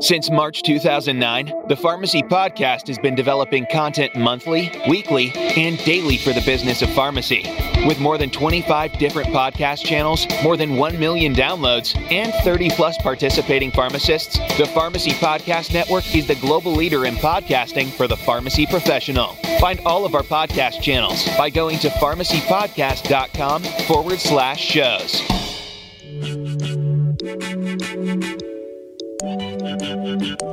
Since March 2009, the Pharmacy Podcast has been developing content monthly, weekly, and daily for the business of pharmacy. With more than 25 different podcast channels, more than 1 million downloads, and 30 plus participating pharmacists, the Pharmacy Podcast Network is the global leader in podcasting for the pharmacy professional. Find all of our podcast channels by going to pharmacypodcast.com forward slash shows. Thank you.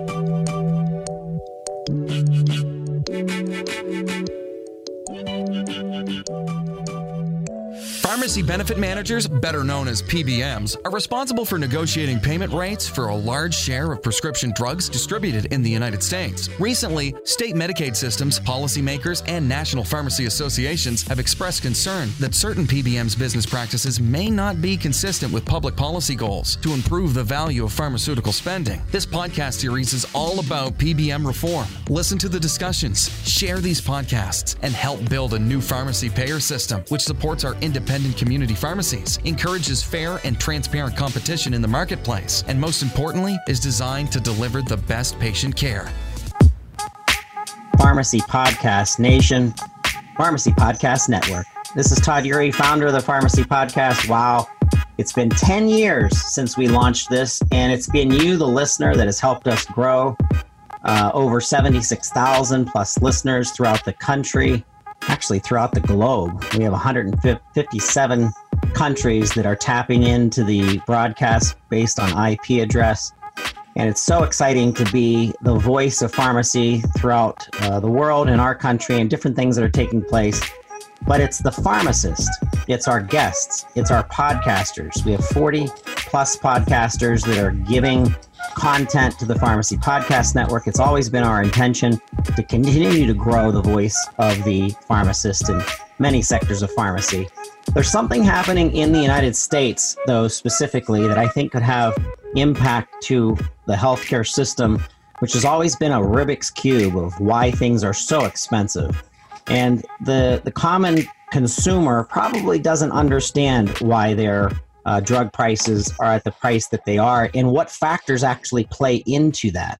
Pharmacy benefit managers, better known as PBMs, are responsible for negotiating payment rates for a large share of prescription drugs distributed in the United States. Recently, state Medicaid systems, policymakers, and national pharmacy associations have expressed concern that certain PBMs' business practices may not be consistent with public policy goals to improve the value of pharmaceutical spending. This podcast series is all about PBM reform. Listen to the discussions, share these podcasts, and help build a new pharmacy payer system which supports our independent community pharmacies, encourages fair and transparent competition in the marketplace, and most importantly, is designed to deliver the best patient care. Pharmacy Podcast Nation, Pharmacy Podcast Network. This is Todd Eury, founder of the Pharmacy Podcast. Wow, it's been 10 years since we launched this, and it's been you, the listener, that has helped us grow. Uh, over 76,000 plus listeners throughout the country actually throughout the globe. We have 157 countries that are tapping into the broadcast based on IP address. And it's so exciting to be the voice of pharmacy throughout uh, the world and our country and different things that are taking place. But it's the pharmacist, it's our guests, it's our podcasters. We have 40 plus podcasters that are giving content to the Pharmacy Podcast Network. It's always been our intention to continue to grow the voice of the pharmacist in many sectors of pharmacy. There's something happening in the United States, though, specifically, that I think could have impact to the healthcare system, which has always been a Rubik's Cube of why things are so expensive. And the, the common consumer probably doesn't understand why they're uh, drug prices are at the price that they are and what factors actually play into that.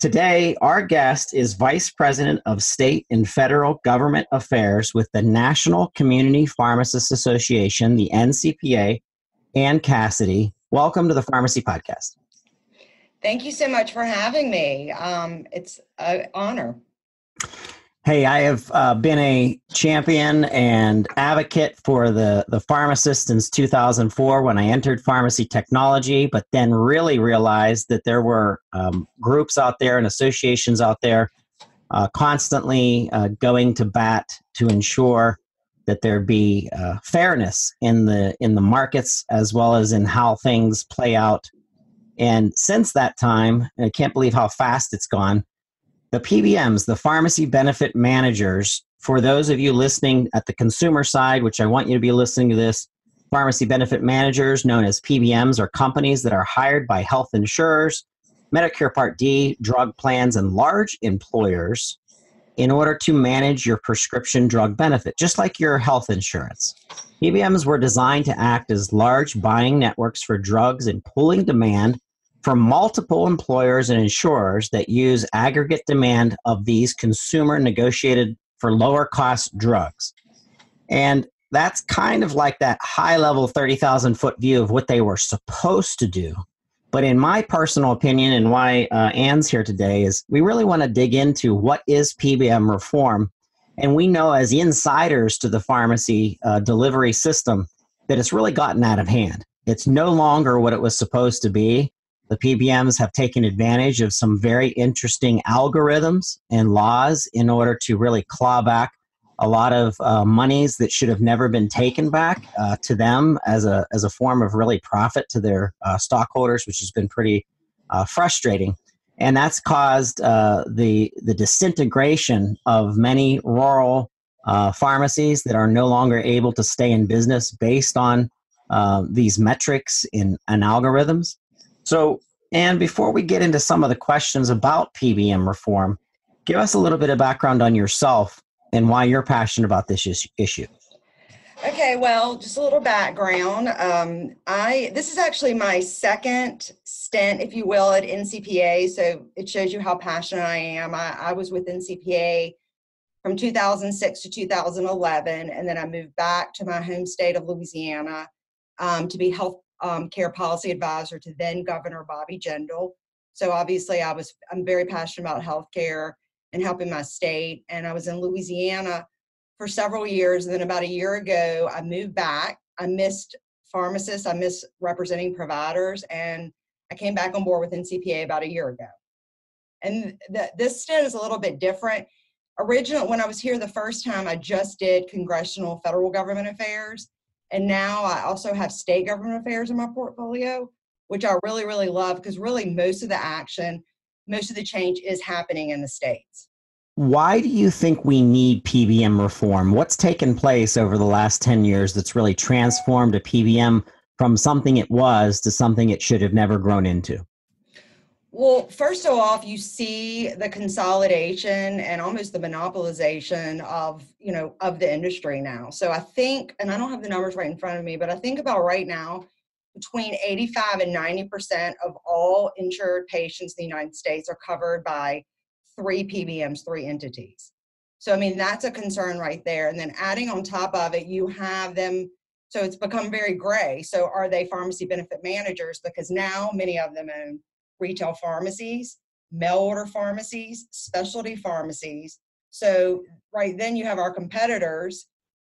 Today, our guest is Vice President of State and Federal Government Affairs with the National Community Pharmacists Association, the NCPA, Ann Cassidy. Welcome to the Pharmacy Podcast. Thank you so much for having me. Um, it's an honor. Hey, I have uh, been a champion and advocate for the, the pharmacist since 2004 when I entered pharmacy technology, but then really realized that there were um, groups out there and associations out there uh, constantly uh, going to bat to ensure that there be uh, fairness in the in the markets as well as in how things play out. And since that time, I can't believe how fast it's gone the PBMs, the pharmacy benefit managers, for those of you listening at the consumer side, which I want you to be listening to this, pharmacy benefit managers, known as PBMs, are companies that are hired by health insurers, Medicare Part D, drug plans, and large employers in order to manage your prescription drug benefit, just like your health insurance. PBMs were designed to act as large buying networks for drugs and pooling demand from multiple employers and insurers that use aggregate demand of these consumer negotiated for lower cost drugs. And that's kind of like that high level 30,000 foot view of what they were supposed to do. But in my personal opinion, and why uh, Ann's here today, is we really want to dig into what is PBM reform. And we know as insiders to the pharmacy uh, delivery system that it's really gotten out of hand. It's no longer what it was supposed to be. The PBMs have taken advantage of some very interesting algorithms and laws in order to really claw back a lot of uh, monies that should have never been taken back uh, to them as a, as a form of really profit to their uh, stockholders, which has been pretty uh, frustrating. And that's caused uh, the, the disintegration of many rural uh, pharmacies that are no longer able to stay in business based on these metrics in, and algorithms. So, and before we get into some of the questions about PBM reform, give us a little bit of background on yourself and why you're passionate about this issue. Okay, well, just a little background. Um, I this is actually my second stint, if you will, at NCPA. So it shows you how passionate I am. I, I was with NCPA from 2006 to 2011, and then I moved back to my home state of Louisiana um, to be health um, care policy advisor to then Governor Bobby Jindal. So obviously, I was I'm very passionate about healthcare and helping my state. And I was in Louisiana for several years. And then about a year ago, I moved back. I missed pharmacists. I missed representing providers, and I came back on board with NCPA about a year ago. And this stint is a little bit different original when I was here the first time, I just did congressional federal government affairs. And now I also have state government affairs in my portfolio, which I really, really love because really most of the action, most of the change is happening in the states. Why do you think we need PBM reform? What's taken place over the last 10 years that's really transformed a PBM from something it was to something it should have never grown into? Well, first of all, you see the consolidation and almost the monopolization of, you know, of the industry now. So I think, and I don't have the numbers right in front of me, but I think about right now, between 85 and 90% of all insured patients in the United States are covered by three PBMs, three entities. So, I mean, that's a concern right there. And then adding on top of it, you have them, so it's become very gray. So, are they pharmacy benefit managers? Because now many of them own retail pharmacies, mail order pharmacies, specialty pharmacies. So, right then, you have our competitors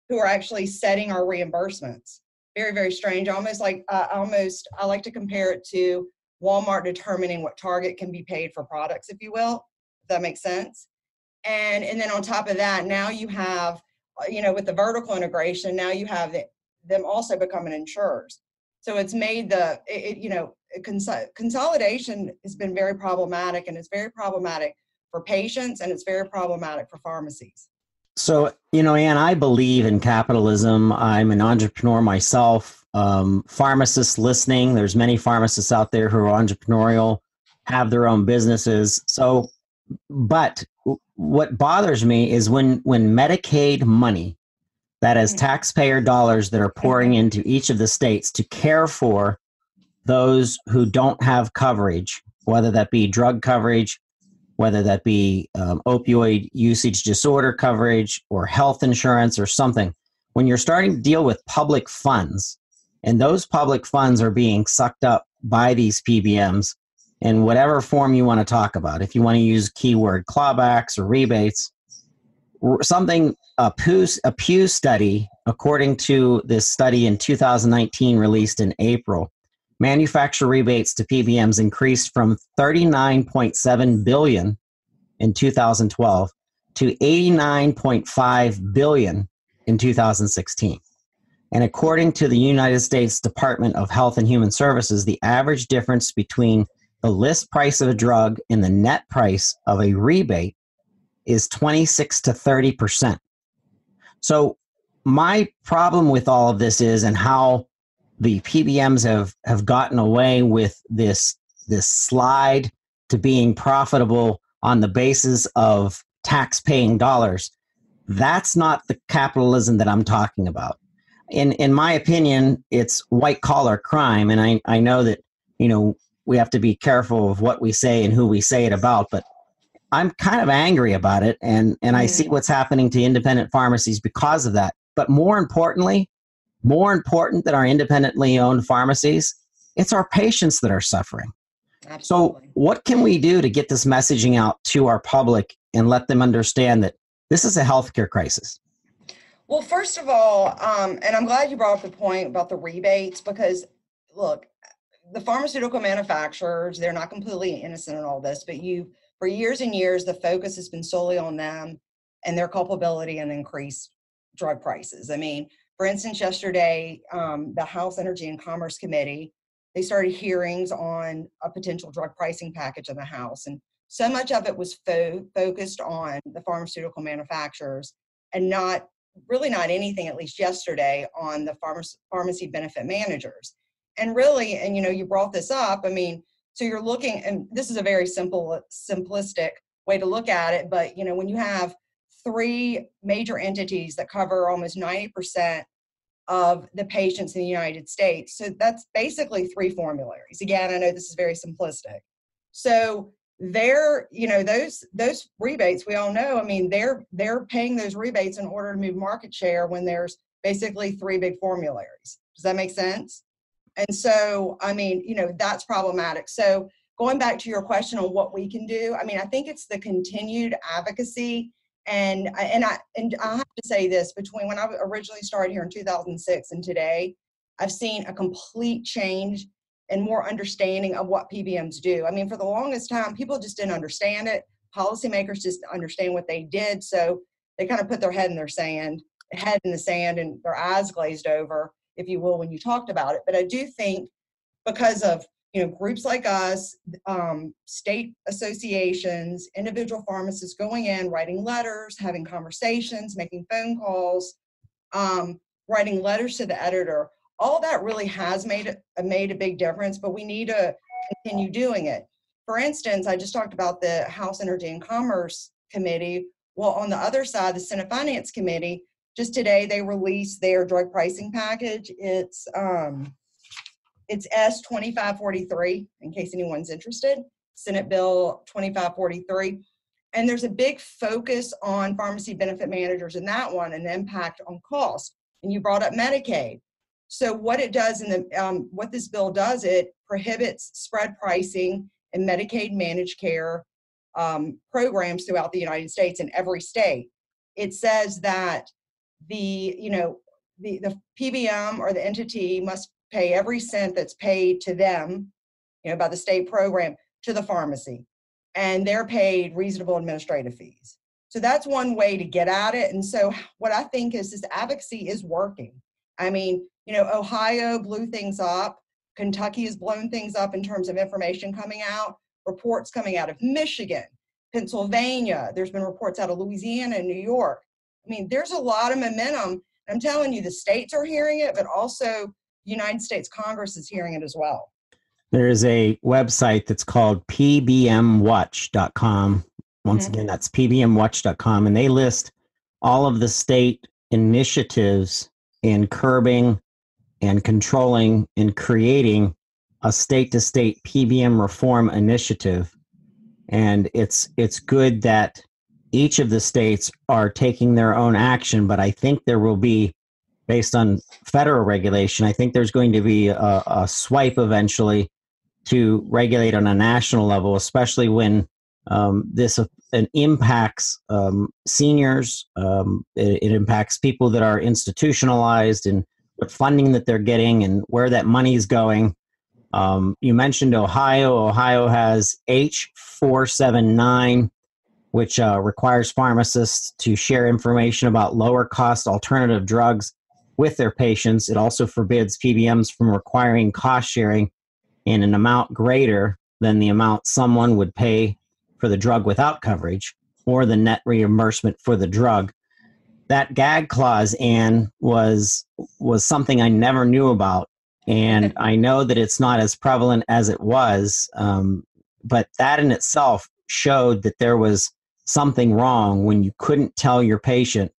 who are actually setting our reimbursements. Very, very strange. Almost like, uh, almost, I like to compare it to Walmart determining what Target can be paid for products, if you will. If that makes sense. And and then on top of that, now you have, uh, you know, with the vertical integration, now you have the, them also becoming insurers. So it's made the, it, you know, cons- consolidation has been very problematic and it's very problematic for patients and it's very problematic for pharmacies. So, you know, Ann, I believe in capitalism. I'm an entrepreneur myself. Um, pharmacists listening, there's many pharmacists out there who are entrepreneurial, have their own businesses. So, but what bothers me is when when Medicaid money, that is mm-hmm. taxpayer dollars that are pouring into each of the states to care for those who don't have coverage, whether that be drug coverage, whether that be um, opioid usage disorder coverage or health insurance or something, when you're starting to deal with public funds and those public funds are being sucked up by these PBMs in whatever form you want to talk about, if you want to use keyword clawbacks or rebates, something a Pew, a Pew study, according to this study in 2019 released in April, manufacturer rebates to PBMs increased from 39.7 billion in 2012 to 89.5 billion in 2016. And according to the United States Department of Health and Human Services, the average difference between the list price of a drug and the net price of a rebate is 26 to 30 percent. So my problem with all of this is and how the PBMs have have gotten away with this this slide to being profitable on the basis of tax paying dollars. That's not the capitalism that I'm talking about. In in my opinion, it's white collar crime, and I, I know that you know we have to be careful of what we say and who we say it about, but I'm kind of angry about it and, and I see mm. what's happening to independent pharmacies because of that. But more importantly, more important than our independently owned pharmacies, it's our patients that are suffering. Absolutely. So, what can we do to get this messaging out to our public and let them understand that this is a healthcare crisis? Well, first of all, um, and I'm glad you brought up the point about the rebates because, look, the pharmaceutical manufacturers, they're not completely innocent in all this, but you, for years and years, the focus has been solely on them and their culpability and increased drug prices. I mean, for instance, yesterday, um, the House Energy and Commerce Committee, they started hearings on a potential drug pricing package in the House. And so much of it was fo- focused on the pharmaceutical manufacturers and not really not anything, at least yesterday, on the pharma- pharmacy benefit managers. And really, and you know, you brought this up, I mean, so you're looking, and this is a very simple, simplistic way to look at it, but you know, when you have three major entities that cover almost 90% of the patients in the United States. So that's basically three formularies. Again, I know this is very simplistic. So they're, you know, those those rebates we all know, I mean, they're they're paying those rebates in order to move market share when there's basically three big formularies. Does that make sense? And so, I mean, you know, that's problematic. So going back to your question on what we can do, I mean, I think it's the continued advocacy and uh, and I and I have to say this between when I originally started here in 2006 and today, I've seen a complete change and more understanding of what PBMs do. I mean, for the longest time, people just didn't understand it. Policymakers just understand what they did, so they kind of put their head in their sand, head in the sand, and their eyes glazed over, if you will, when you talked about it. But I do think because of you know groups like us um, state associations individual pharmacists going in writing letters having conversations making phone calls um, writing letters to the editor all that really has made a, made a big difference but we need to continue doing it for instance i just talked about the house energy and commerce committee well on the other side the senate finance committee just today they released their drug pricing package it's um, it's S 2543, in case anyone's interested, Senate Bill 2543. And there's a big focus on pharmacy benefit managers in that one and the impact on cost. And you brought up Medicaid. So what it does in the um, what this bill does, it prohibits spread pricing in Medicaid managed care um, programs throughout the United States in every state. It says that the you know the, the PBM or the entity must pay every cent that's paid to them, you know, by the state program to the pharmacy. And they're paid reasonable administrative fees. So that's one way to get at it. And so what I think is this advocacy is working. I mean, you know, Ohio blew things up. Kentucky has blown things up in terms of information coming out, reports coming out of Michigan, Pennsylvania. There's been reports out of Louisiana and New York. I mean, there's a lot of momentum. I'm telling you, the states are hearing it, but also United States Congress is hearing it as well. There is a website that's called pbmwatch.com. Once mm-hmm. again, that's pbmwatch.com, and they list all of the state initiatives in curbing and controlling and creating a state to state PBM reform initiative. And it's it's good that each of the states are taking their own action, but I think there will be based on federal regulation. I think there's going to be a, a swipe eventually to regulate on a national level, especially when um, this uh, impacts um, seniors. Um, it, it, impacts people that are institutionalized and what funding that they're getting and where that money is going. Um, you mentioned Ohio. Ohio has H479, which uh, requires pharmacists to share information about lower cost alternative drugs with their patients. It also forbids PBMs from requiring cost sharing in an amount greater than the amount someone would pay for the drug without coverage or the net reimbursement for the drug. That gag clause, Ann, was was something I never knew about, and I know that it's not as prevalent as it was. Um, but that in itself showed that there was something wrong when you couldn't tell your patient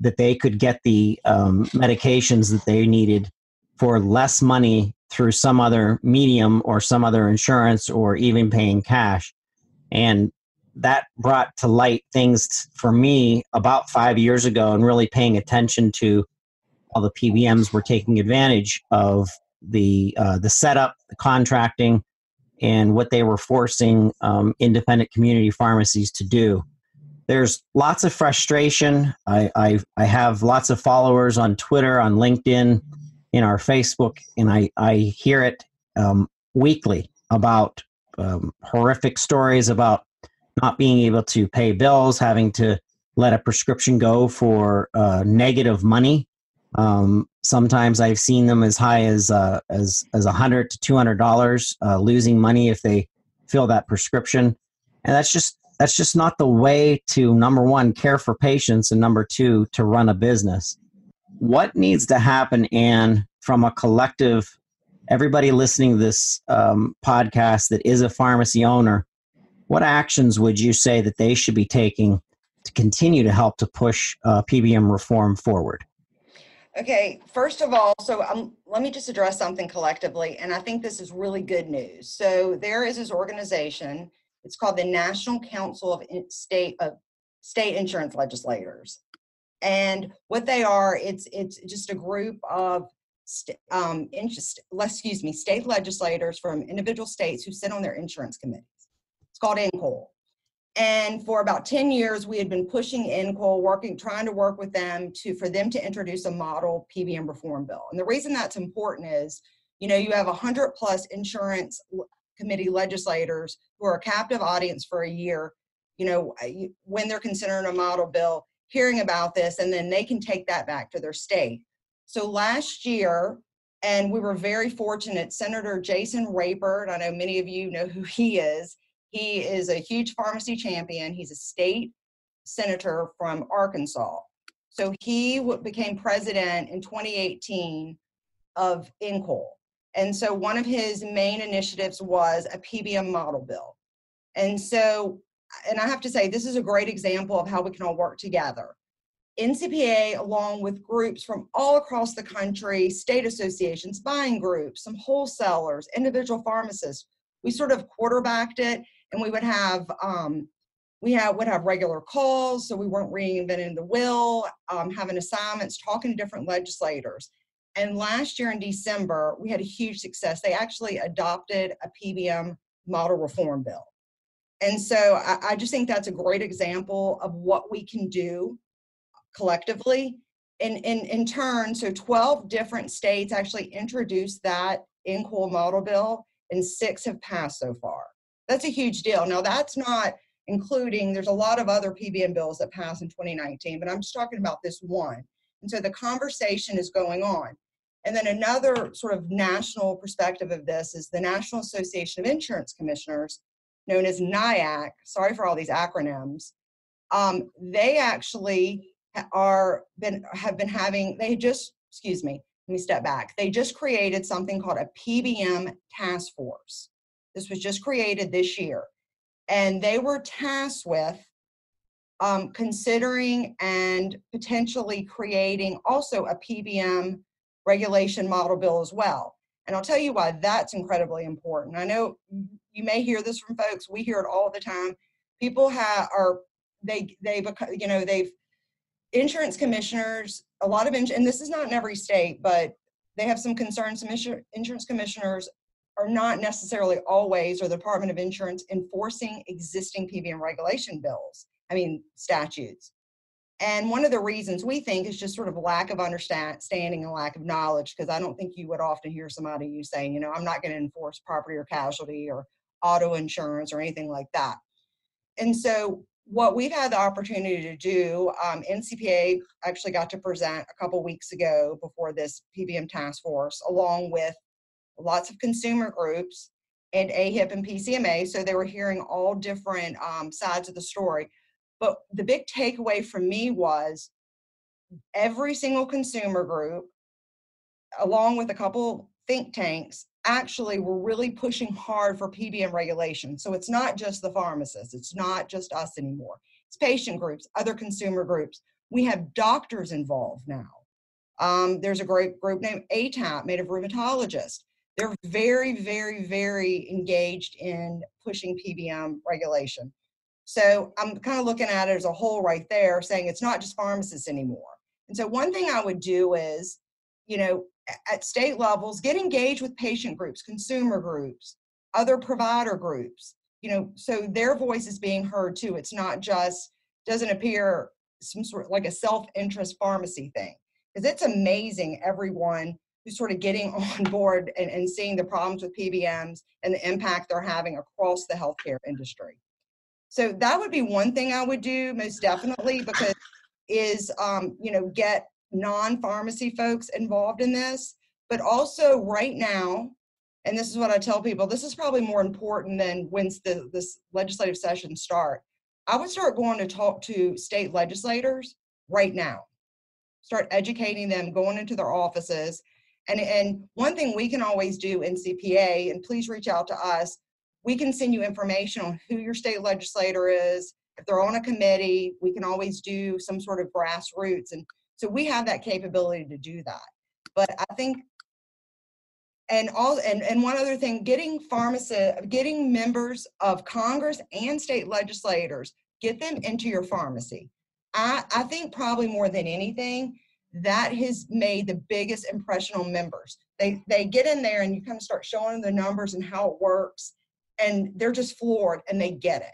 that they could get the um, medications that they needed for less money through some other medium or some other insurance or even paying cash. And that brought to light things for me about five years ago and really paying attention to all the PBMs were taking advantage of the uh, the setup, the contracting, and what they were forcing um, independent community pharmacies to do there's lots of frustration. I, I, I have lots of followers on Twitter, on LinkedIn, in our Facebook, and I, I hear it um, weekly about um, horrific stories about not being able to pay bills, having to let a prescription go for uh, negative money. Um, sometimes I've seen them as high as uh, as as a hundred to two hundred dollars, uh, losing money if they fill that prescription, and that's just that's just not the way to number one care for patients and number two to run a business. What needs to happen and from a collective everybody listening to this um, podcast that is a pharmacy owner what actions would you say that they should be taking to continue to help to push uh, pbm reform forward Okay, first of all, so um, let me just address something collectively, and I think this is really good news. So there is this organization. It's called the National Council of State of State Insurance Legislators, and what they are, it's it's just a group of um, interest, excuse me, state legislators from individual states who sit on their insurance committees. It's called NCOIL. And for about 10 years, we had been pushing NCOIL, working, trying to work with them to for them to introduce a model PBM reform bill. And the reason that's important is, you know, you have 100 plus insurance committee legislators who are a captive audience for a year, you know, uh, when they're considering a model bill, hearing about this, and then they can take that back to their state. So last year, and we were very fortunate, Senator Jason Rapert, I know many of you know who he is, he is a huge pharmacy champion. He's a state senator from Arkansas. So he became president in 2018 of NCOIL. And so one of his main initiatives was a PBM model bill. And so, and I have to say, this is a great example of how we can all work together. NCPA, along with groups from all across the country, state associations, buying groups, some wholesalers, individual pharmacists, we sort of quarterbacked it and we would have um, we have would have regular calls so we weren't reinventing the wheel um, having assignments talking to different legislators. And last year in december we had a huge success. They actually adopted a pbm model reform bill. And so I, I just think that's a great example of what we can do collectively. In, in, in turn, so 12 different states actually introduced that NCOIL model bill, and six have passed so far. That's a huge deal. Now, that's not including, there's a lot of other PBM bills that passed in 2019, but I'm just talking about this one. And so the conversation is going on. And then another sort of national perspective of this is the National Association of Insurance Commissioners, known as NAIC. Sorry for all these acronyms. Um, they actually are been have been having. They just excuse me. Let me step back. They just created something called a PBM task force. This was just created this year. And they were tasked with um, considering and potentially creating also a PBM regulation model bill as well. And I'll tell you why that's incredibly important. I know you may hear this from folks. We hear it all the time. People have are they they you know they've insurance commissioners a lot of and this is not in every state, but they have some concerns. Some insurance commissioners are not necessarily always, or the Department of Insurance, enforcing existing PBM regulation bills, I mean, statutes. And one of the reasons we think is just sort of lack of understanding and lack of knowledge, because I don't think you would often hear somebody you saying, you know, I'm not going to enforce property or casualty or auto insurance or anything like that. And so, what we've had the opportunity to do, um, NCPA actually got to present a couple weeks ago before this PBM task force, along with lots of consumer groups and AHIP and PCMA. So they were hearing all different um, sides of the story. But the big takeaway from me was every single consumer group, along with a couple think tanks, actually were really pushing hard for PBM regulation. So it's not just the pharmacists, it's not just us anymore. It's patient groups, other consumer groups. We have doctors involved now. Um, there's a great group named ATAP, made of rheumatologists they're very, very, very engaged in pushing PBM regulation. So I'm kind of looking at it as a whole right there, saying it's not just pharmacists anymore. And so one thing I would do is, you know, at state levels, get engaged with patient groups, consumer groups, other provider groups, you know, so their voice is being heard too. It's not just, doesn't appear some sort of like a self-interest pharmacy thing. Because it's amazing everyone sort of getting on board and, and seeing the problems with PBMs and the impact they're having across the healthcare industry. So that would be one thing I would do most definitely because is um, you know get non-pharmacy folks involved in this, but also right now, and this is what I tell people, this is probably more important than when the this legislative session start. I would start going to talk to state legislators right now. Start educating them, going into their offices, and, and one thing we can always do NCPA, and please reach out to us, we can send you information on who your state legislator is. If they're on a committee, we can always do some sort of grassroots. And So we have that capability to do that. But I think and all and, and one other thing getting pharmacists getting members of congress and state legislators get them into your pharmacy i i think probably more than anything that has made the biggest impression on members they they get in there and you kind of start showing them the numbers and how it works and they're just floored and they get it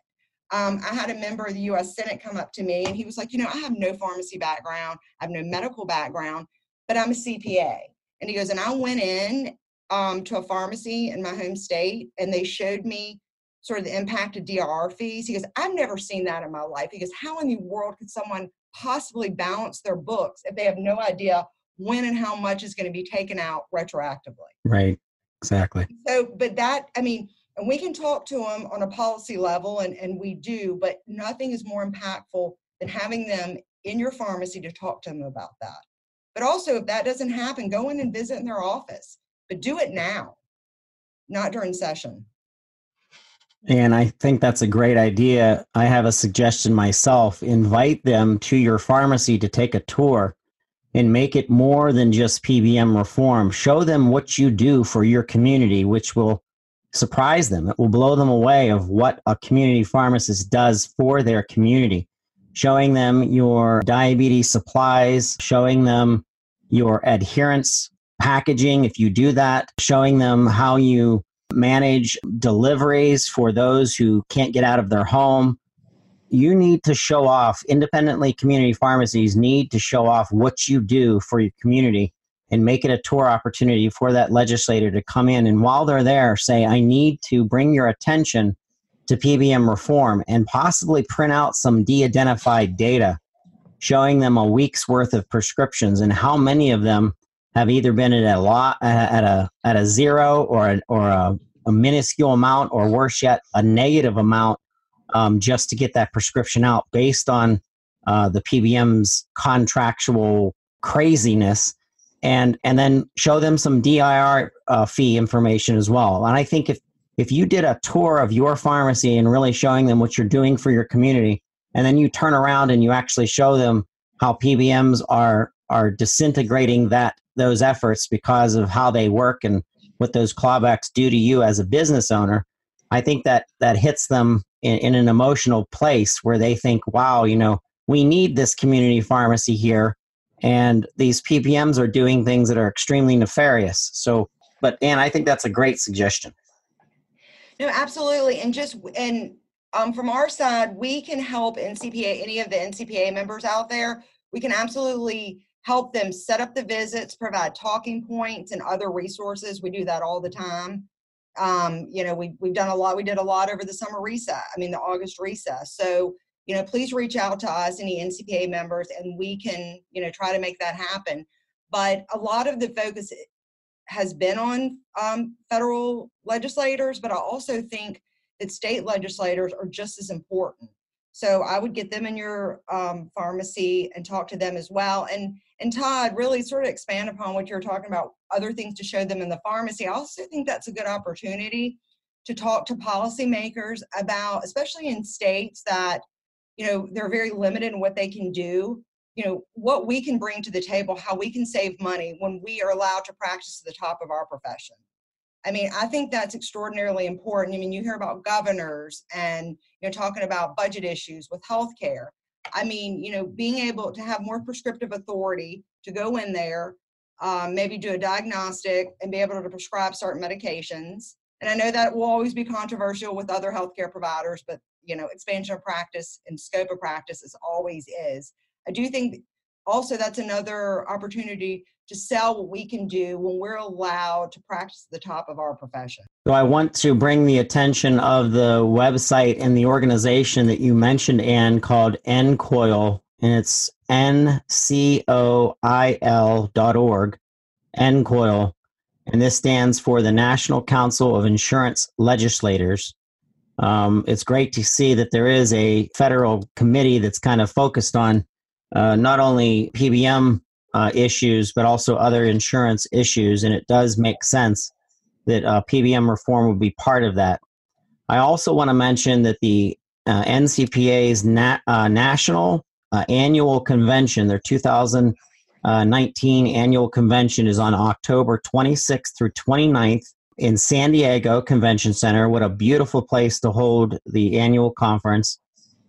um, I had a member of the US Senate come up to me and he was like, You know, I have no pharmacy background, I have no medical background, but I'm a CPA. And he goes, And I went in um, to a pharmacy in my home state and they showed me sort of the impact of DIR fees. He goes, I've never seen that in my life. He goes, How in the world could someone possibly balance their books if they have no idea when and how much is going to be taken out retroactively? Right, exactly. So, but that, I mean, and we can talk to them on a policy level, and, and we do, but nothing is more impactful than having them in your pharmacy to talk to them about that. But also, if that doesn't happen, go in and visit in their office but do it now, not during session. And I think that's a great idea. I have a suggestion myself. Invite them to your pharmacy to take a tour and make it more than just PBM reform. Show them what you do for your community, which will surprise them. It will blow them away of what a community pharmacist does for their community. Showing them your diabetes supplies, showing them your adherence packaging, if you do that, showing them how you manage deliveries for those who can't get out of their home. You need to show off, independently community pharmacies need to show off what you do for your community and make it a tour opportunity for that legislator to come in and while they're there say, I need to bring your attention to PBM reform and possibly print out some de identified data showing them a week's worth of prescriptions and how many of them have either been at a lot at a at a zero or a, or a, a minuscule amount or worse yet a negative amount um, just to get that prescription out based on uh, the PBM's contractual craziness and and then show them some DIR uh, fee information as well. And I think if if you did a tour of your pharmacy and really showing them what you're doing for your community, and then you turn around and you actually show them how PBMs are are disintegrating that those efforts because of how they work and what those clawbacks do to you as a business owner, I think that that hits them in, in an emotional place where they think, wow, you know, we need this community pharmacy here. And these PBMs are doing things that are extremely nefarious. So, but Ann, I think that's a great suggestion. No, absolutely. And just, and um, from our side, we can help NCPA, any of the NCPA members out there, we can absolutely help them set up the visits, provide talking points and other resources. We do that all the time. Um, you know, we, we've done a lot. We did a lot over the summer recess, I mean, the August recess. So, you know, please reach out to us, any NCPA members, and we can, you know, try to make that happen. But a lot of the focus has been on um, federal legislators, but I also think that state legislators are just as important. So I would get them in your um, pharmacy and talk to them as well. And and Todd really sort of expand upon what you're talking about, other things to show them in the pharmacy. I also think that's a good opportunity to talk to policymakers about, especially in states that you know they're very limited in what they can do. You know what we can bring to the table, how we can save money when we are allowed to practice at the top of our profession. I mean, I think that's extraordinarily important. I mean, you hear about governors and you know talking about budget issues with healthcare. I mean, you know, being able to have more prescriptive authority to go in there, um, maybe do a diagnostic and be able to prescribe certain medications. And I know that will always be controversial with other healthcare providers, but you know, expansion of practice and scope of practice is always is. I do think also that's another opportunity to sell what we can do when we're allowed to practice the top of our profession. So I want to bring the attention of the website and the organization that you mentioned, Ann, called NCOIL, and it's N-C-O-I-L dot org, NCOIL, and this stands for the National Council of Insurance Legislators. Um, it's great to see that there is a federal committee that's kind of focused on uh, not only PBM uh, issues, but also other insurance issues. And it does make sense that uh, PBM reform would be part of that. I also want to mention that the uh, NCPA's nat- uh, national uh, annual convention, their 2019 annual convention is on October 26th through 29th in San Diego Convention Center. What a beautiful place to hold the annual conference.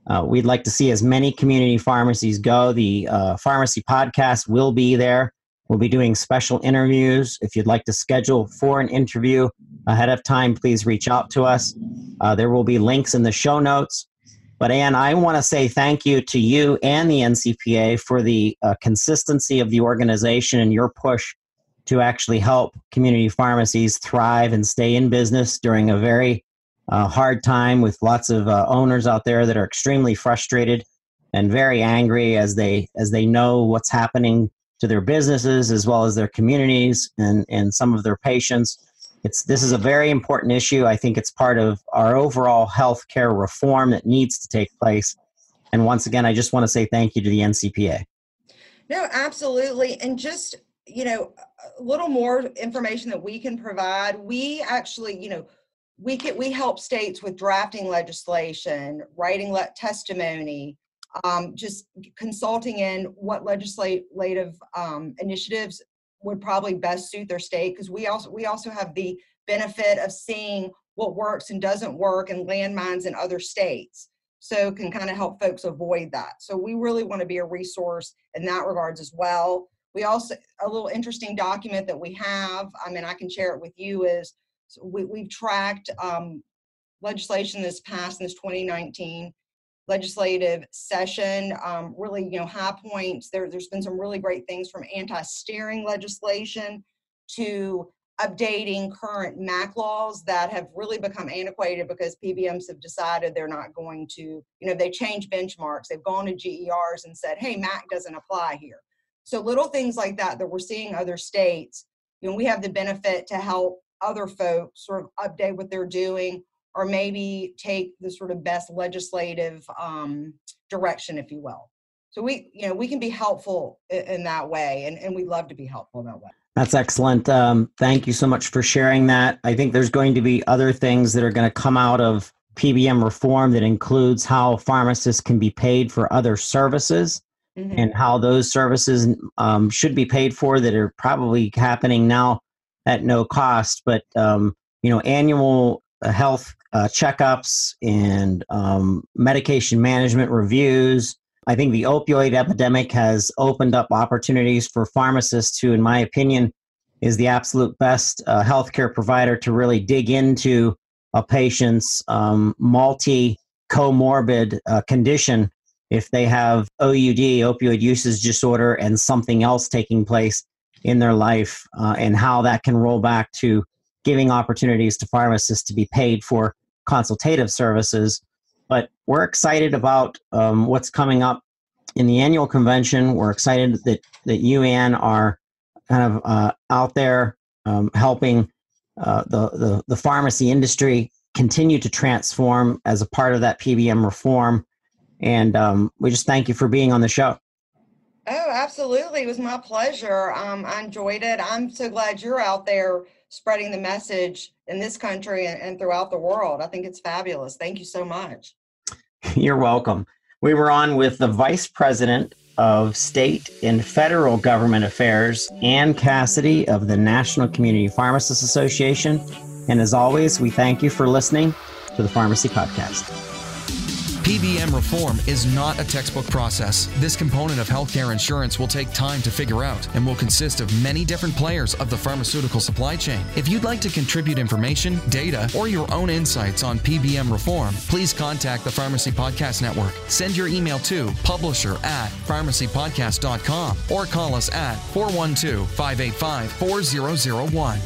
Uh, we'd like to see as many community pharmacies go. The uh, pharmacy podcast will be there. We'll be doing special interviews. If you'd like to schedule for an interview ahead of time, please reach out to us. Uh, there will be links in the show notes. But Ann, I want to say thank you to you and the NCPA for the uh, consistency of the organization and your push to actually help community pharmacies thrive and stay in business during a very uh, hard time with lots of uh, owners out there that are extremely frustrated and very angry as they as they know what's happening to their businesses as well as their communities and and some of their patients. It's this is a very important issue. I think it's part of our overall healthcare reform that needs to take place. And once again i just want to say thank you to the ncpa no absolutely. And just you know a little more information that we can provide. We actually you know we can we help states with drafting legislation writing le- testimony um, just consulting in what legislative um, initiatives would probably best suit their state because we also we also have the benefit of seeing what works and doesn't work and landmines in other states. So can kind of help folks avoid that. So we really want to be a resource in that regards as well. We also a little interesting document that we have i mean i can share it with you is so we, we've tracked um, legislation that's passed in this 2019 legislative session. Um, really, you know, high points. There, there's been some really great things from anti-steering legislation to updating current MAC laws that have really become antiquated because PBMs have decided they're not going to, you know, they change benchmarks. They've gone to GERs and said, hey, MAC doesn't apply here. So little things like that that we're seeing other states, you know, we have the benefit to help other folks sort of update what they're doing or maybe take the sort of best legislative um, direction, if you will. So we, you know, we can be helpful in, in that way, and, and we love to be helpful in that way. That's excellent. Um, thank you so much for sharing that. I think there's going to be other things that are going to come out of PBM reform that includes how pharmacists can be paid for other services mm-hmm. and how those services um, should be paid for that are probably happening now at no cost. But um, you know, annual uh, health uh, checkups and um, medication management reviews. I think the opioid epidemic has opened up opportunities for pharmacists who, in my opinion, is the absolute best uh, healthcare provider to really dig into a patient's um, multi comorbid uh, condition if they have OUD, opioid usage disorder, and something else taking place in their life, uh, and how that can roll back to giving opportunities to pharmacists to be paid for consultative services. But we're excited about um, what's coming up in the annual convention. We're excited that, that you, Ann, are kind of uh, out there um, helping uh, the, the, the pharmacy industry continue to transform as a part of that PBM reform. And um, we just thank you for being on the show. Oh, absolutely. It was my pleasure. Um, I enjoyed it. I'm so glad you're out there spreading the message in this country and, and throughout the world. I think it's fabulous. Thank you so much. You're welcome. We were on with the Vice President of State and Federal Government Affairs, Ann Cassidy of the National Community Pharmacists Association. And as always, we thank you for listening to the Pharmacy Podcast. PBM reform is not a textbook process. This component of healthcare insurance will take time to figure out and will consist of many different players of the pharmaceutical supply chain. If you'd like to contribute information, data, or your own insights on PBM reform, please contact the Pharmacy Podcast Network. Send your email to publisher at pharmacypodcast.com or call us at 412 585 4001.